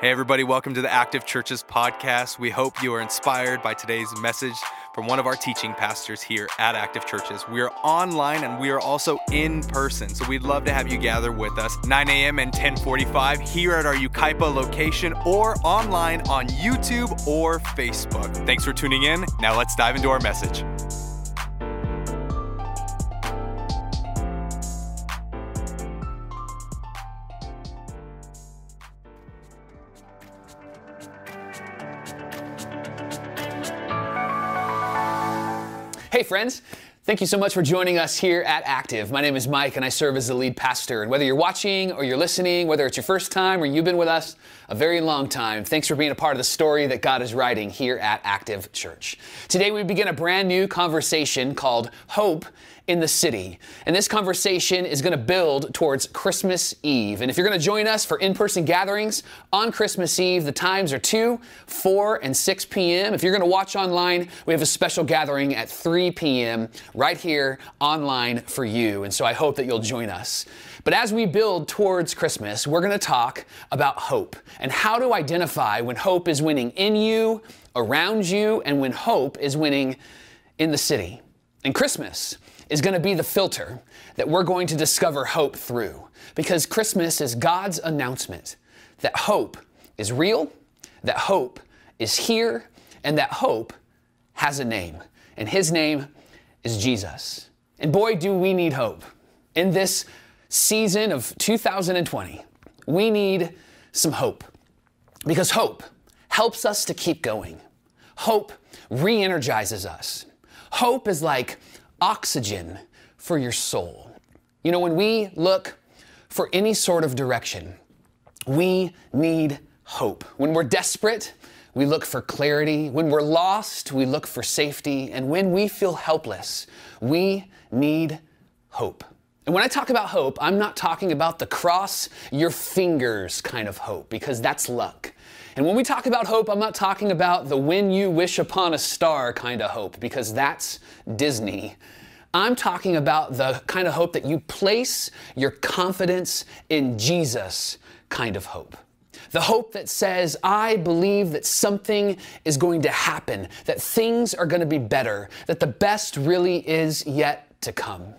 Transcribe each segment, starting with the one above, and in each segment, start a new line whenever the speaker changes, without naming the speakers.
Hey, everybody, welcome to the Active Churches podcast. We hope you are inspired by today's message from one of our teaching pastors here at Active Churches. We are online and we are also in person, so we'd love to have you gather with us 9 a.m. and 1045 here at our Yucaipa location or online on YouTube or Facebook. Thanks for tuning in. Now let's dive into our message.
Friends. Thank you so much for joining us here at Active. My name is Mike and I serve as the lead pastor. And whether you're watching or you're listening, whether it's your first time or you've been with us a very long time, thanks for being a part of the story that God is writing here at Active Church. Today we begin a brand new conversation called Hope in the city. And this conversation is going to build towards Christmas Eve. And if you're going to join us for in person gatherings on Christmas Eve, the times are 2, 4, and 6 p.m. If you're going to watch online, we have a special gathering at 3 p.m. right here online for you. And so I hope that you'll join us. But as we build towards Christmas, we're going to talk about hope and how to identify when hope is winning in you, around you, and when hope is winning in the city. And Christmas is going to be the filter that we're going to discover hope through. Because Christmas is God's announcement that hope is real, that hope is here, and that hope has a name. And his name is Jesus. And boy, do we need hope. In this season of 2020, we need some hope. Because hope helps us to keep going. Hope re energizes us. Hope is like oxygen for your soul. You know, when we look for any sort of direction, we need hope. When we're desperate, we look for clarity. When we're lost, we look for safety. And when we feel helpless, we need hope. And when I talk about hope, I'm not talking about the cross your fingers kind of hope, because that's luck. And when we talk about hope, I'm not talking about the when you wish upon a star kind of hope, because that's Disney. I'm talking about the kind of hope that you place your confidence in Jesus kind of hope. The hope that says, I believe that something is going to happen, that things are going to be better, that the best really is yet to come.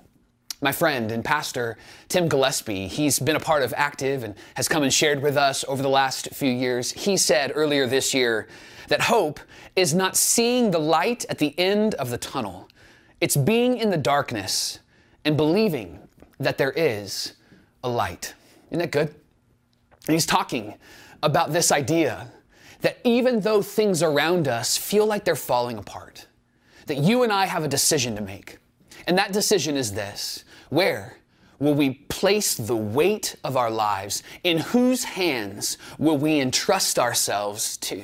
My friend and pastor, Tim Gillespie, he's been a part of Active and has come and shared with us over the last few years. He said earlier this year that hope is not seeing the light at the end of the tunnel, it's being in the darkness and believing that there is a light. Isn't that good? And he's talking about this idea that even though things around us feel like they're falling apart, that you and I have a decision to make. And that decision is this where will we place the weight of our lives? In whose hands will we entrust ourselves to?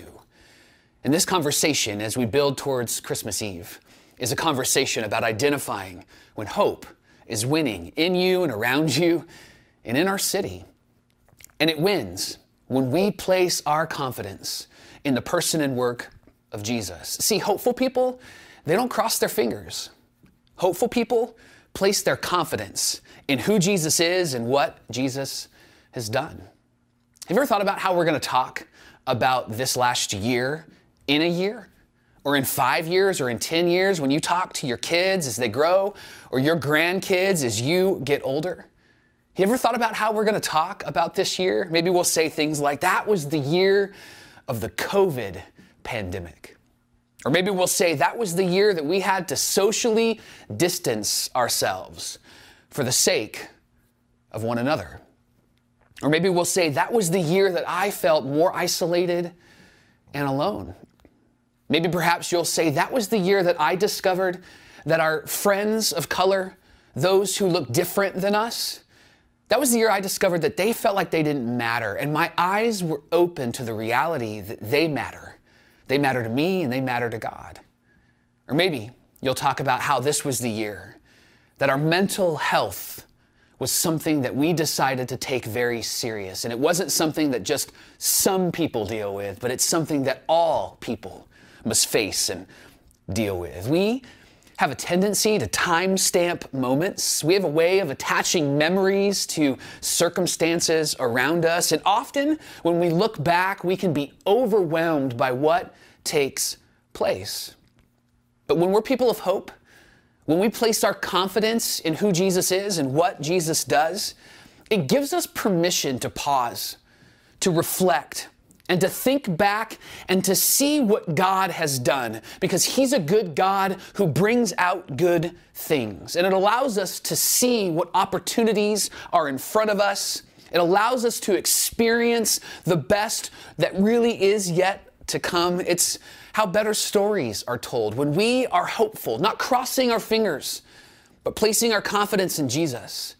And this conversation, as we build towards Christmas Eve, is a conversation about identifying when hope is winning in you and around you and in our city. And it wins when we place our confidence in the person and work of Jesus. See, hopeful people, they don't cross their fingers. Hopeful people place their confidence in who Jesus is and what Jesus has done. Have you ever thought about how we're going to talk about this last year in a year? Or in five years or in 10 years when you talk to your kids as they grow or your grandkids as you get older? Have you ever thought about how we're going to talk about this year? Maybe we'll say things like, that was the year of the COVID pandemic. Or maybe we'll say that was the year that we had to socially distance ourselves for the sake of one another. Or maybe we'll say that was the year that I felt more isolated and alone. Maybe perhaps you'll say that was the year that I discovered that our friends of color, those who look different than us, that was the year I discovered that they felt like they didn't matter, and my eyes were open to the reality that they matter they matter to me and they matter to God. Or maybe you'll talk about how this was the year that our mental health was something that we decided to take very serious. And it wasn't something that just some people deal with, but it's something that all people must face and deal with. We have a tendency to timestamp moments. We have a way of attaching memories to circumstances around us. And often, when we look back, we can be overwhelmed by what takes place. But when we're people of hope, when we place our confidence in who Jesus is and what Jesus does, it gives us permission to pause, to reflect, and to think back and to see what God has done because He's a good God who brings out good things. And it allows us to see what opportunities are in front of us. It allows us to experience the best that really is yet to come. It's how better stories are told when we are hopeful, not crossing our fingers, but placing our confidence in Jesus.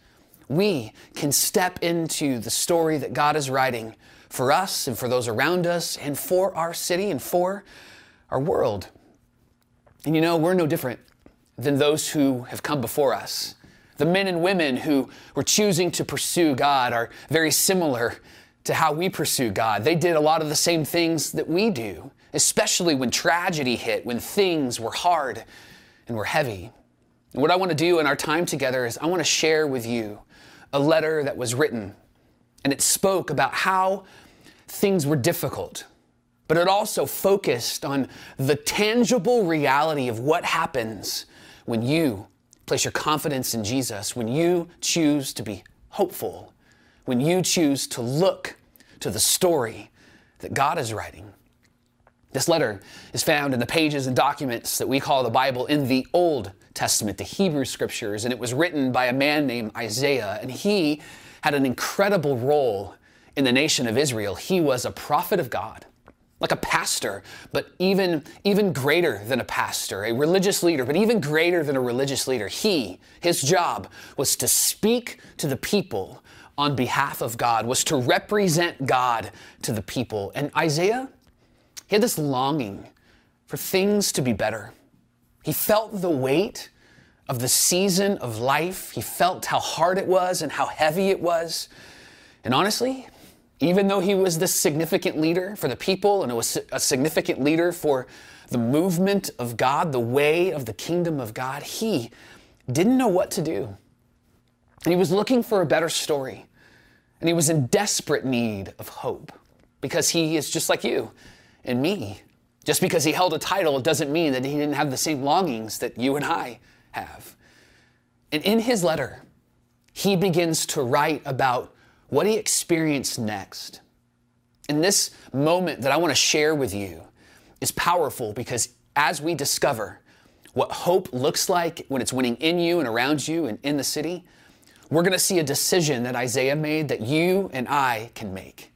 We can step into the story that God is writing for us and for those around us and for our city and for our world. And you know, we're no different than those who have come before us. The men and women who were choosing to pursue God are very similar to how we pursue God. They did a lot of the same things that we do, especially when tragedy hit, when things were hard and were heavy. And what I want to do in our time together is I want to share with you a letter that was written, and it spoke about how things were difficult, but it also focused on the tangible reality of what happens when you place your confidence in Jesus, when you choose to be hopeful, when you choose to look to the story that God is writing. This letter is found in the pages and documents that we call the Bible in the Old Testament, the Hebrew Scriptures, and it was written by a man named Isaiah, and he had an incredible role in the nation of Israel. He was a prophet of God, like a pastor, but even, even greater than a pastor, a religious leader, but even greater than a religious leader. He, his job was to speak to the people on behalf of God, was to represent God to the people. And Isaiah, he had this longing for things to be better. He felt the weight of the season of life. He felt how hard it was and how heavy it was. And honestly, even though he was this significant leader for the people and it was a significant leader for the movement of God, the way of the kingdom of God, he didn't know what to do. And he was looking for a better story. And he was in desperate need of hope because he is just like you and me. Just because he held a title it doesn't mean that he didn't have the same longings that you and I have. And in his letter, he begins to write about what he experienced next. And this moment that I want to share with you is powerful because as we discover what hope looks like when it's winning in you and around you and in the city, we're going to see a decision that Isaiah made that you and I can make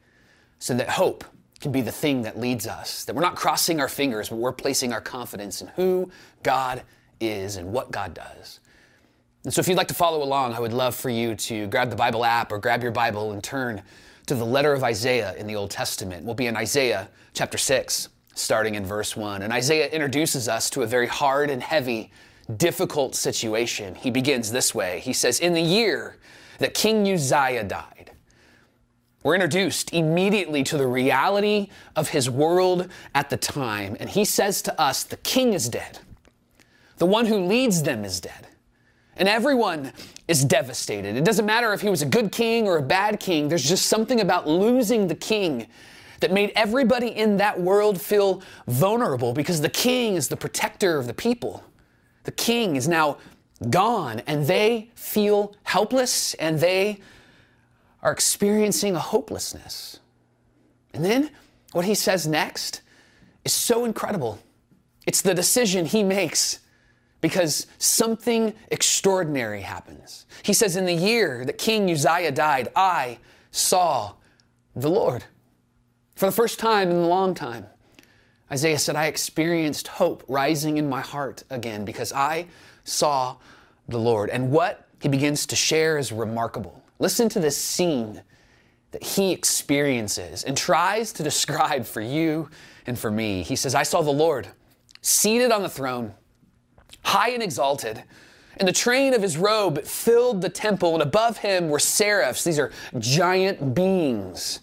so that hope can be the thing that leads us. That we're not crossing our fingers, but we're placing our confidence in who God is and what God does. And so, if you'd like to follow along, I would love for you to grab the Bible app or grab your Bible and turn to the letter of Isaiah in the Old Testament. We'll be in Isaiah chapter 6, starting in verse 1. And Isaiah introduces us to a very hard and heavy, difficult situation. He begins this way He says, In the year that King Uzziah died, we're introduced immediately to the reality of his world at the time. And he says to us, The king is dead, the one who leads them is dead and everyone is devastated. It doesn't matter if he was a good king or a bad king, there's just something about losing the king that made everybody in that world feel vulnerable because the king is the protector of the people. The king is now gone, and they feel helpless and they are experiencing a hopelessness. And then what he says next is so incredible. It's the decision he makes because something extraordinary happens. He says, In the year that King Uzziah died, I saw the Lord. For the first time in a long time, Isaiah said, I experienced hope rising in my heart again because I saw the Lord. And what he begins to share is remarkable. Listen to this scene that he experiences and tries to describe for you and for me. He says, I saw the Lord seated on the throne high and exalted. And the train of his robe filled the temple, and above him were seraphs. These are giant beings.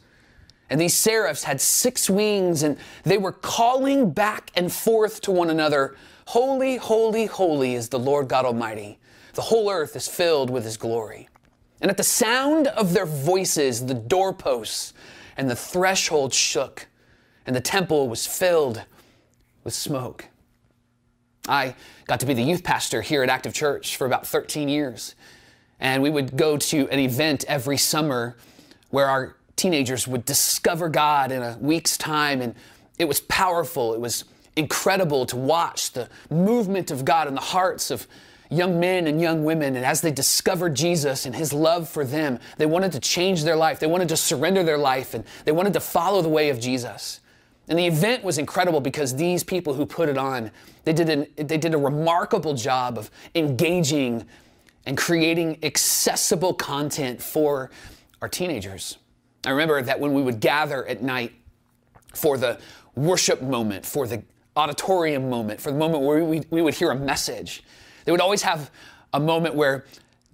And these seraphs had six wings, and they were calling back and forth to one another Holy, holy, holy is the Lord God Almighty. The whole earth is filled with his glory. And at the sound of their voices, the doorposts and the threshold shook, and the temple was filled with smoke. I got to be the youth pastor here at Active Church for about 13 years. And we would go to an event every summer where our teenagers would discover God in a week's time. And it was powerful. It was incredible to watch the movement of God in the hearts of young men and young women. And as they discovered Jesus and his love for them, they wanted to change their life. They wanted to surrender their life and they wanted to follow the way of Jesus. And the event was incredible because these people who put it on, they did, an, they did a remarkable job of engaging and creating accessible content for our teenagers. I remember that when we would gather at night for the worship moment, for the auditorium moment, for the moment where we, we would hear a message, they would always have a moment where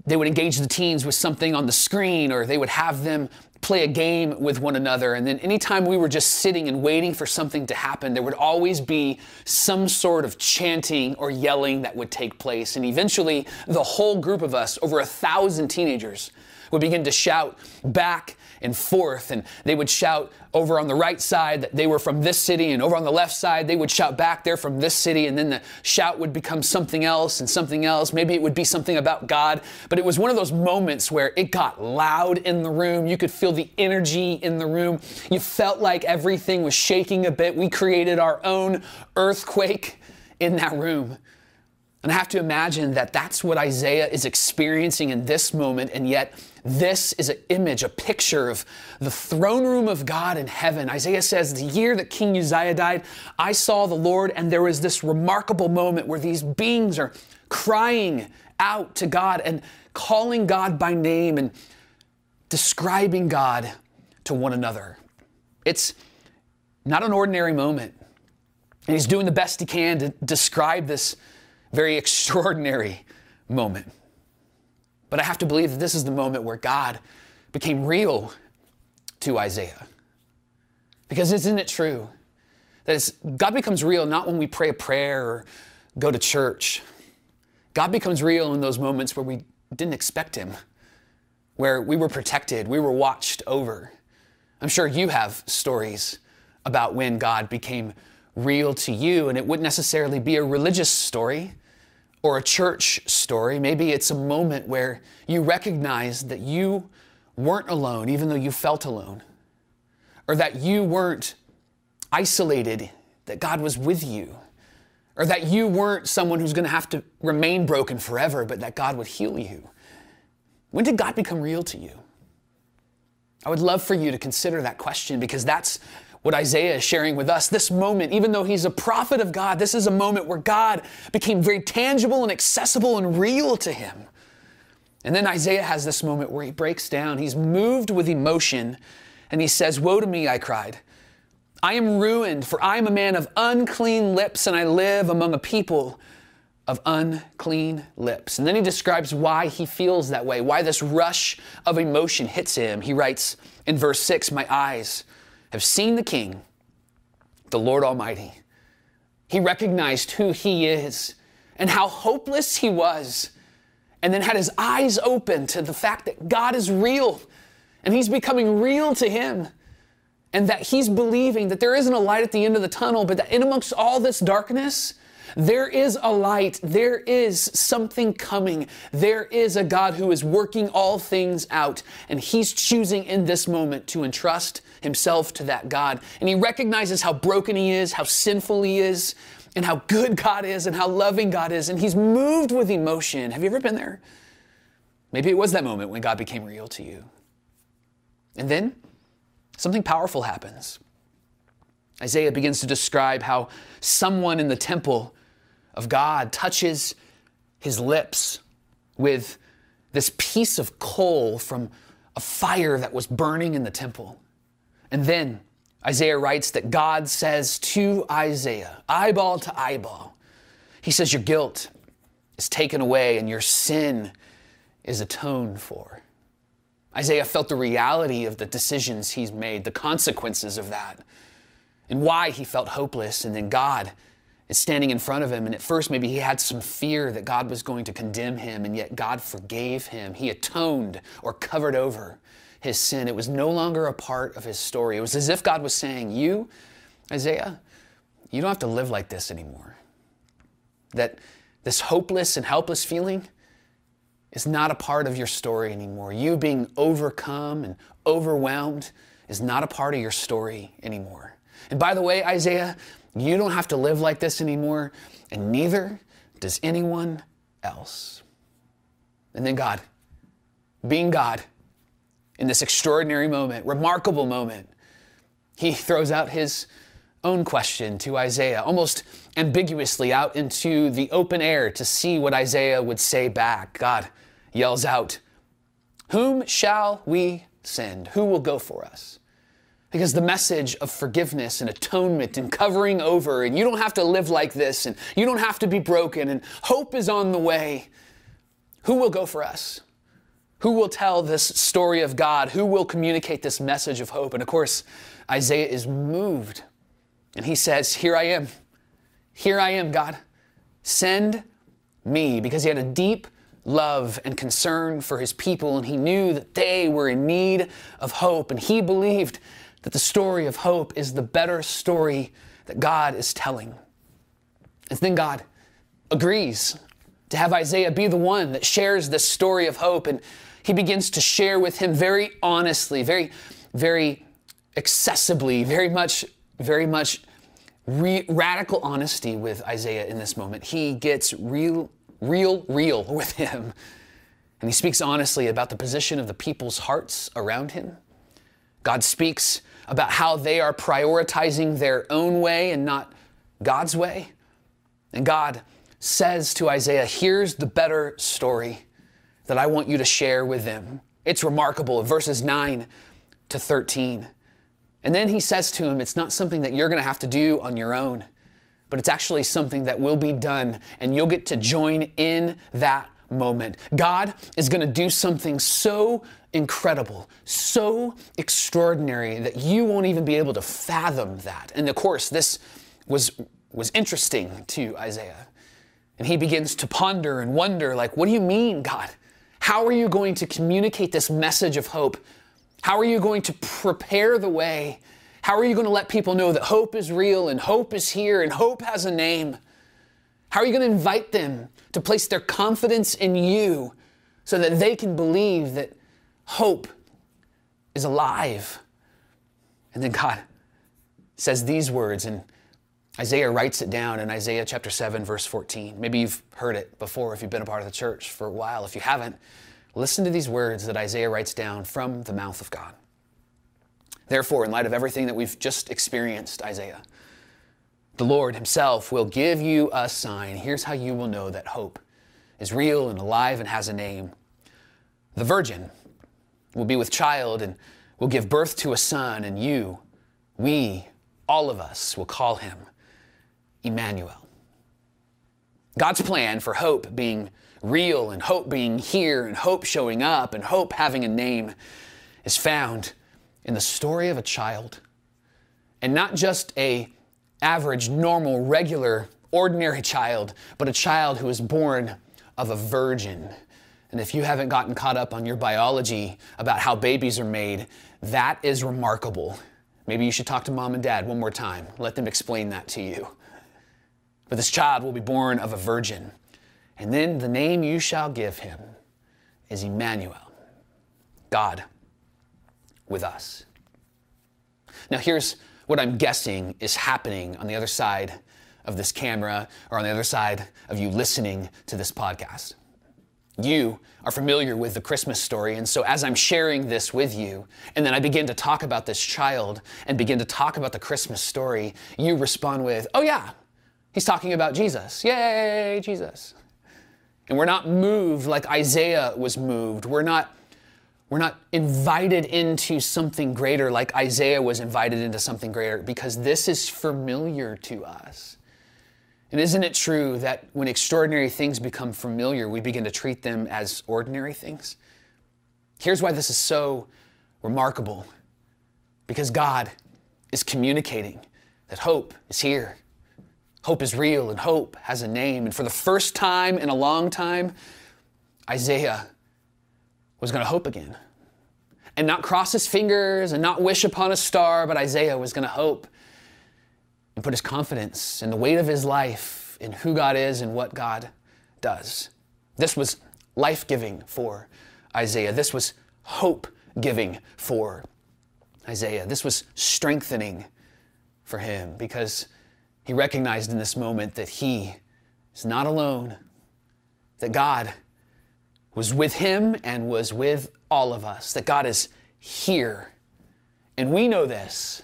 they would engage the teens with something on the screen or they would have them play a game with one another. And then anytime we were just sitting and waiting for something to happen, there would always be some sort of chanting or yelling that would take place. And eventually, the whole group of us, over a thousand teenagers, would begin to shout back and forth. And they would shout over on the right side that they were from this city, and over on the left side, they would shout back they're from this city. And then the shout would become something else and something else. Maybe it would be something about God. But it was one of those moments where it got loud in the room. You could feel the energy in the room. You felt like everything was shaking a bit. We created our own earthquake in that room. And I have to imagine that that's what Isaiah is experiencing in this moment, and yet this is an image, a picture of the throne room of God in heaven. Isaiah says, The year that King Uzziah died, I saw the Lord, and there was this remarkable moment where these beings are crying out to God and calling God by name and describing God to one another. It's not an ordinary moment. And he's doing the best he can to describe this very extraordinary moment. But I have to believe that this is the moment where God became real to Isaiah. Because isn't it true that God becomes real not when we pray a prayer or go to church? God becomes real in those moments where we didn't expect Him, where we were protected, we were watched over. I'm sure you have stories about when God became real to you, and it wouldn't necessarily be a religious story or a church story. Maybe it's a moment where you recognize that you weren't alone, even though you felt alone, or that you weren't isolated, that God was with you, or that you weren't someone who's going to have to remain broken forever, but that God would heal you. When did God become real to you? I would love for you to consider that question because that's what Isaiah is sharing with us. This moment, even though he's a prophet of God, this is a moment where God became very tangible and accessible and real to him. And then Isaiah has this moment where he breaks down. He's moved with emotion and he says, Woe to me, I cried. I am ruined, for I am a man of unclean lips and I live among a people of unclean lips. And then he describes why he feels that way, why this rush of emotion hits him. He writes in verse 6 My eyes have seen the King, the Lord Almighty. He recognized who he is and how hopeless he was, and then had his eyes open to the fact that God is real and he's becoming real to him. And that he's believing that there isn't a light at the end of the tunnel, but that in amongst all this darkness, there is a light. There is something coming. There is a God who is working all things out. And he's choosing in this moment to entrust himself to that God. And he recognizes how broken he is, how sinful he is, and how good God is, and how loving God is. And he's moved with emotion. Have you ever been there? Maybe it was that moment when God became real to you. And then something powerful happens. Isaiah begins to describe how someone in the temple of God touches his lips with this piece of coal from a fire that was burning in the temple. And then Isaiah writes that God says to Isaiah, eyeball to eyeball, he says, Your guilt is taken away and your sin is atoned for. Isaiah felt the reality of the decisions he's made, the consequences of that, and why he felt hopeless. And then God is standing in front of him. And at first, maybe he had some fear that God was going to condemn him, and yet God forgave him. He atoned or covered over his sin. It was no longer a part of his story. It was as if God was saying, You, Isaiah, you don't have to live like this anymore. That this hopeless and helpless feeling is not a part of your story anymore. You being overcome and overwhelmed is not a part of your story anymore. And by the way, Isaiah, you don't have to live like this anymore, and neither does anyone else. And then God, being God, in this extraordinary moment, remarkable moment, he throws out his own question to Isaiah, almost ambiguously out into the open air to see what Isaiah would say back. God yells out, Whom shall we send? Who will go for us? Because the message of forgiveness and atonement and covering over, and you don't have to live like this, and you don't have to be broken, and hope is on the way. Who will go for us? Who will tell this story of God? Who will communicate this message of hope? And of course, Isaiah is moved. And he says, Here I am. Here I am, God. Send me. Because he had a deep love and concern for his people, and he knew that they were in need of hope. And he believed that the story of hope is the better story that God is telling. And then God agrees to have Isaiah be the one that shares this story of hope. And he begins to share with him very honestly, very, very accessibly, very much, very much re- radical honesty with Isaiah in this moment. He gets real, real, real with him. And he speaks honestly about the position of the people's hearts around him. God speaks about how they are prioritizing their own way and not God's way. And God says to Isaiah, Here's the better story that I want you to share with them. It's remarkable, verses 9 to 13. And then he says to him, It's not something that you're going to have to do on your own, but it's actually something that will be done, and you'll get to join in that moment. God is going to do something so incredible, so extraordinary that you won't even be able to fathom that. And of course, this was, was interesting to Isaiah. And he begins to ponder and wonder, like, what do you mean, God? How are you going to communicate this message of hope how are you going to prepare the way? How are you going to let people know that hope is real and hope is here and hope has a name? How are you going to invite them to place their confidence in you so that they can believe that hope is alive? And then God says these words, and Isaiah writes it down in Isaiah chapter 7, verse 14. Maybe you've heard it before if you've been a part of the church for a while. If you haven't, Listen to these words that Isaiah writes down from the mouth of God. Therefore, in light of everything that we've just experienced, Isaiah, the Lord Himself will give you a sign. Here's how you will know that hope is real and alive and has a name. The virgin will be with child and will give birth to a son, and you, we, all of us, will call him Emmanuel. God's plan for hope being real and hope being here and hope showing up and hope having a name is found in the story of a child. And not just a average, normal, regular, ordinary child, but a child who is born of a virgin. And if you haven't gotten caught up on your biology about how babies are made, that is remarkable. Maybe you should talk to mom and dad one more time. Let them explain that to you. But this child will be born of a virgin. And then the name you shall give him is Emmanuel, God with us. Now, here's what I'm guessing is happening on the other side of this camera or on the other side of you listening to this podcast. You are familiar with the Christmas story, and so as I'm sharing this with you, and then I begin to talk about this child and begin to talk about the Christmas story, you respond with, Oh, yeah, he's talking about Jesus. Yay, Jesus. And we're not moved like Isaiah was moved. We're not, we're not invited into something greater like Isaiah was invited into something greater because this is familiar to us. And isn't it true that when extraordinary things become familiar, we begin to treat them as ordinary things? Here's why this is so remarkable because God is communicating that hope is here, Hope is real and hope has a name. And for the first time in a long time, Isaiah was going to hope again. And not cross his fingers and not wish upon a star, but Isaiah was going to hope and put his confidence in the weight of his life in who God is and what God does. This was life giving for Isaiah. This was hope giving for Isaiah. This was strengthening for him because he recognized in this moment that he is not alone, that God was with him and was with all of us, that God is here. And we know this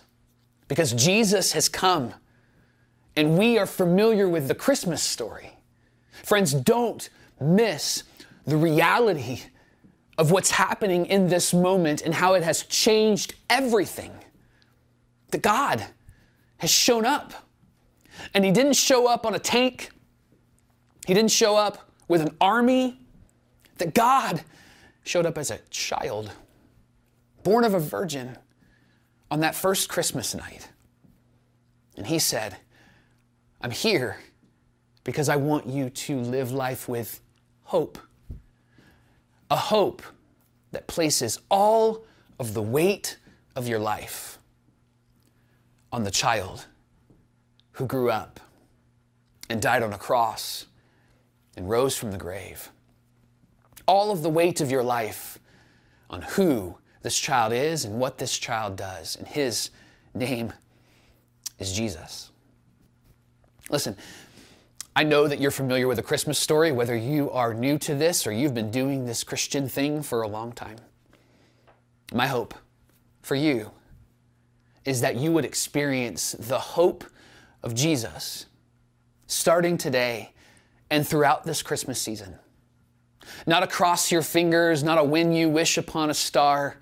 because Jesus has come and we are familiar with the Christmas story. Friends, don't miss the reality of what's happening in this moment and how it has changed everything. That God has shown up. And He didn't show up on a tank, He didn't show up with an army. That God showed up as a child, born of a virgin, on that first Christmas night. And He said, I'm here because I want you to live life with hope a hope that places all of the weight of your life on the child who grew up and died on a cross and rose from the grave. All of the weight of your life on who this child is and what this child does. And his name is Jesus. Listen, I know that you're familiar with the Christmas story, whether you are new to this or you've been doing this Christian thing for a long time. My hope for you is that you would experience the hope of Jesus starting today and throughout this Christmas season. Not across your fingers, not a when you wish upon a star,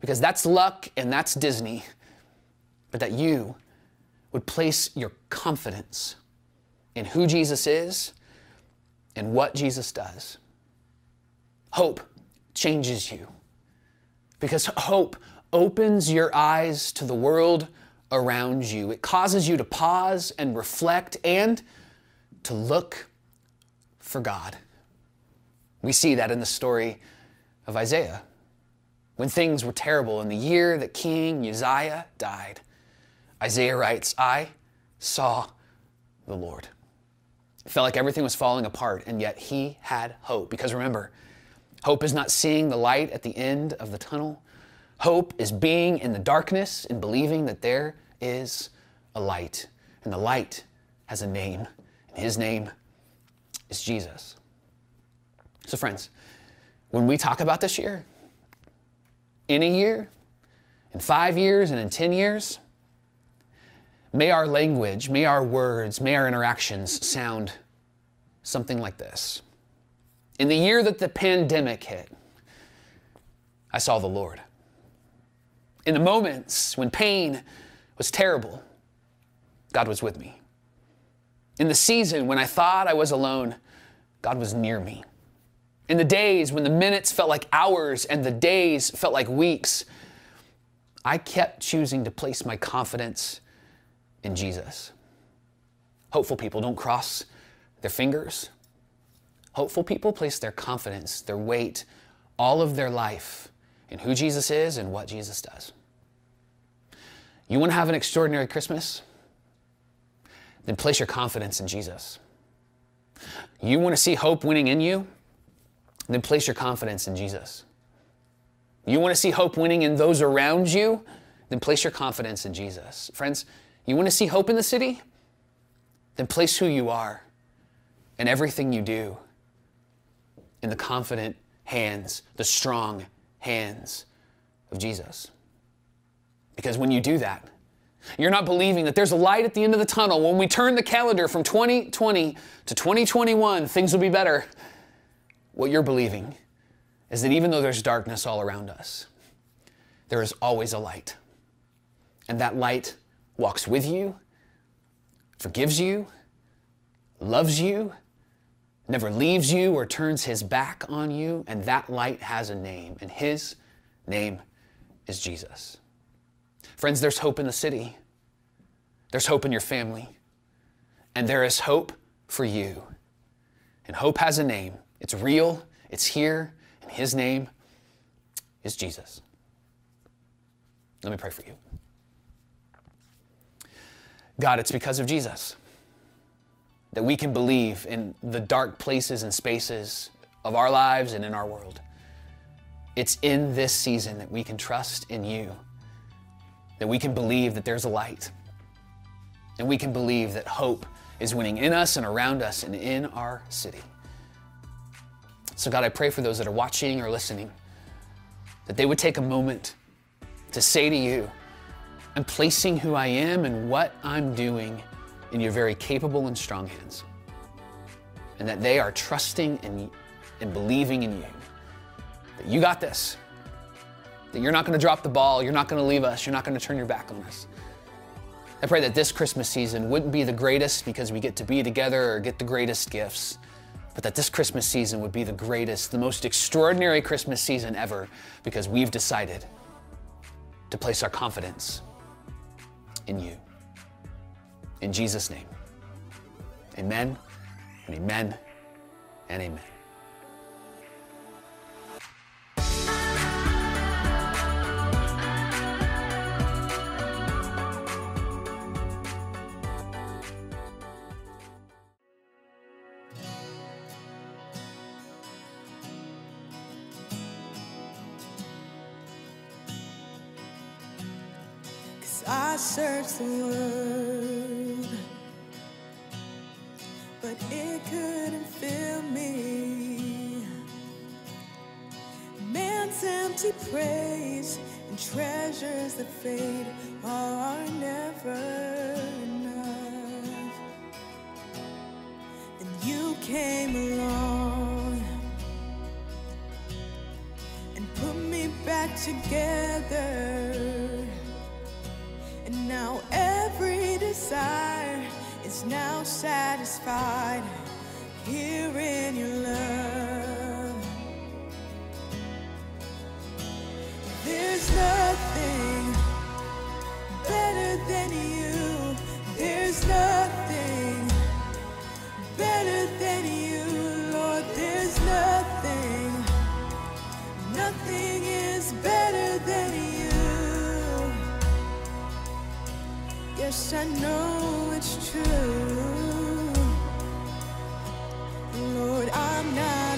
because that's luck and that's Disney, but that you would place your confidence in who Jesus is and what Jesus does. Hope changes you because hope opens your eyes to the world around you. It causes you to pause and reflect and to look for God. We see that in the story of Isaiah. When things were terrible in the year that King Uzziah died, Isaiah writes, I saw the Lord. It felt like everything was falling apart, and yet he had hope. Because remember, hope is not seeing the light at the end of the tunnel. Hope is being in the darkness and believing that there is a light. And the light has a name, and his name is Jesus. So, friends, when we talk about this year, in a year, in five years, and in 10 years, May our language, may our words, may our interactions sound something like this. In the year that the pandemic hit, I saw the Lord. In the moments when pain was terrible, God was with me. In the season when I thought I was alone, God was near me. In the days when the minutes felt like hours and the days felt like weeks, I kept choosing to place my confidence in Jesus. Hopeful people don't cross their fingers. Hopeful people place their confidence, their weight, all of their life in who Jesus is and what Jesus does. You want to have an extraordinary Christmas? Then place your confidence in Jesus. You want to see hope winning in you? Then place your confidence in Jesus. You want to see hope winning in those around you? Then place your confidence in Jesus. Friends, you want to see hope in the city? Then place who you are and everything you do in the confident hands, the strong hands of Jesus. Because when you do that, you're not believing that there's a light at the end of the tunnel. When we turn the calendar from 2020 to 2021, things will be better. What you're believing is that even though there's darkness all around us, there is always a light. And that light walks with you, forgives you, loves you, never leaves you or turns his back on you, and that light has a name, and his name is Jesus. Friends, there's hope in the city, there's hope in your family, And there is hope for you. And hope has a name. It's real, it's here, and his name is Jesus. Let me pray for you. God, it's because of Jesus that we can believe in the dark places and spaces of our lives and in our world. It's in this season that we can trust in you, that we can believe that there's a light, and we can believe that hope is winning in us and around us and in our city. So, God, I pray for those that are watching or listening that they would take a moment to say to you, I'm placing who I am and what I'm doing in your very capable and strong hands. And that they are trusting and, and believing in you. That you got this. That you're not going to drop the ball. You're not going to leave us. You're not going to turn your back on us. I pray that this Christmas season wouldn't be the greatest because we get to be together or get the greatest gifts, but that this Christmas season would be the greatest, the most extraordinary Christmas season ever because we've decided to place our confidence in you. In Jesus' name. Amen and amen and amen.
And treasures that fade are never enough. Then you came along and put me back together. And now every desire is now satisfied here in your love. There's nothing better than you. There's nothing better than you, Lord. There's nothing, nothing is better than you. Yes, I know it's true. Lord, I'm not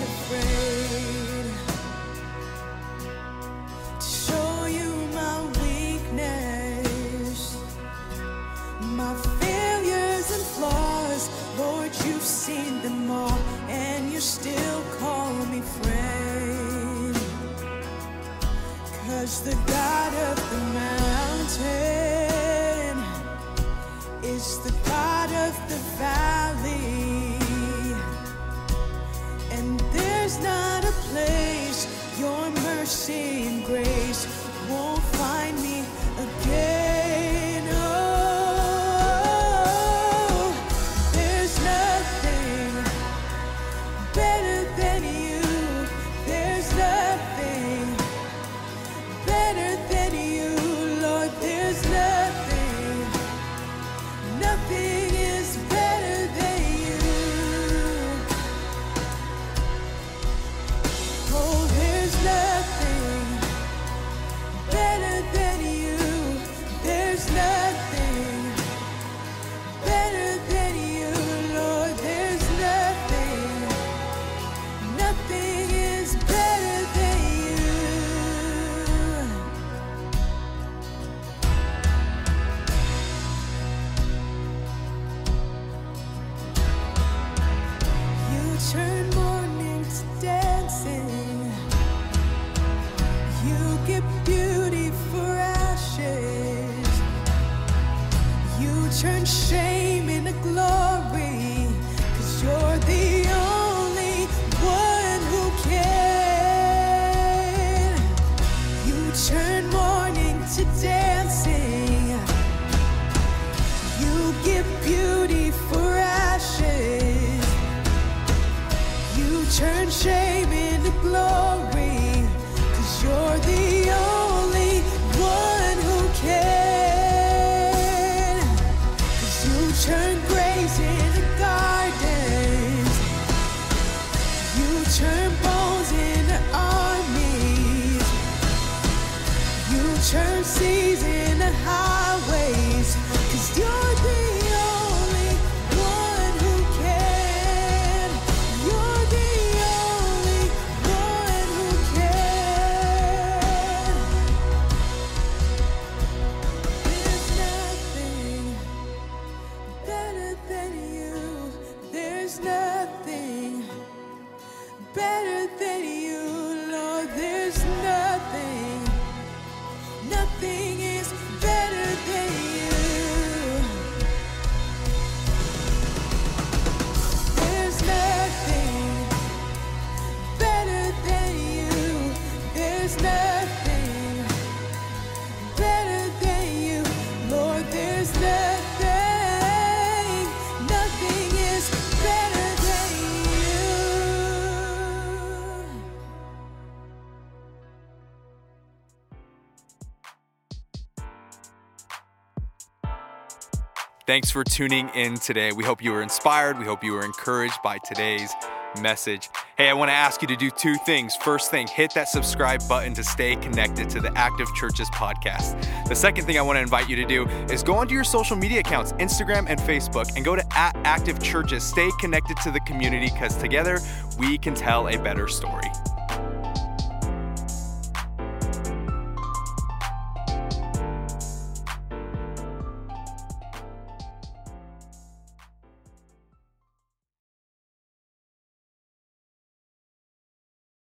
Thanks for tuning in today. We hope you were inspired. We hope you were encouraged by today's message. Hey, I want to ask you to do two things. First thing, hit that subscribe button to stay connected to the Active Churches podcast. The second thing I want to invite you to do is go onto your social media accounts, Instagram and Facebook, and go to at Active Churches. Stay connected to the community because together we can tell a better story.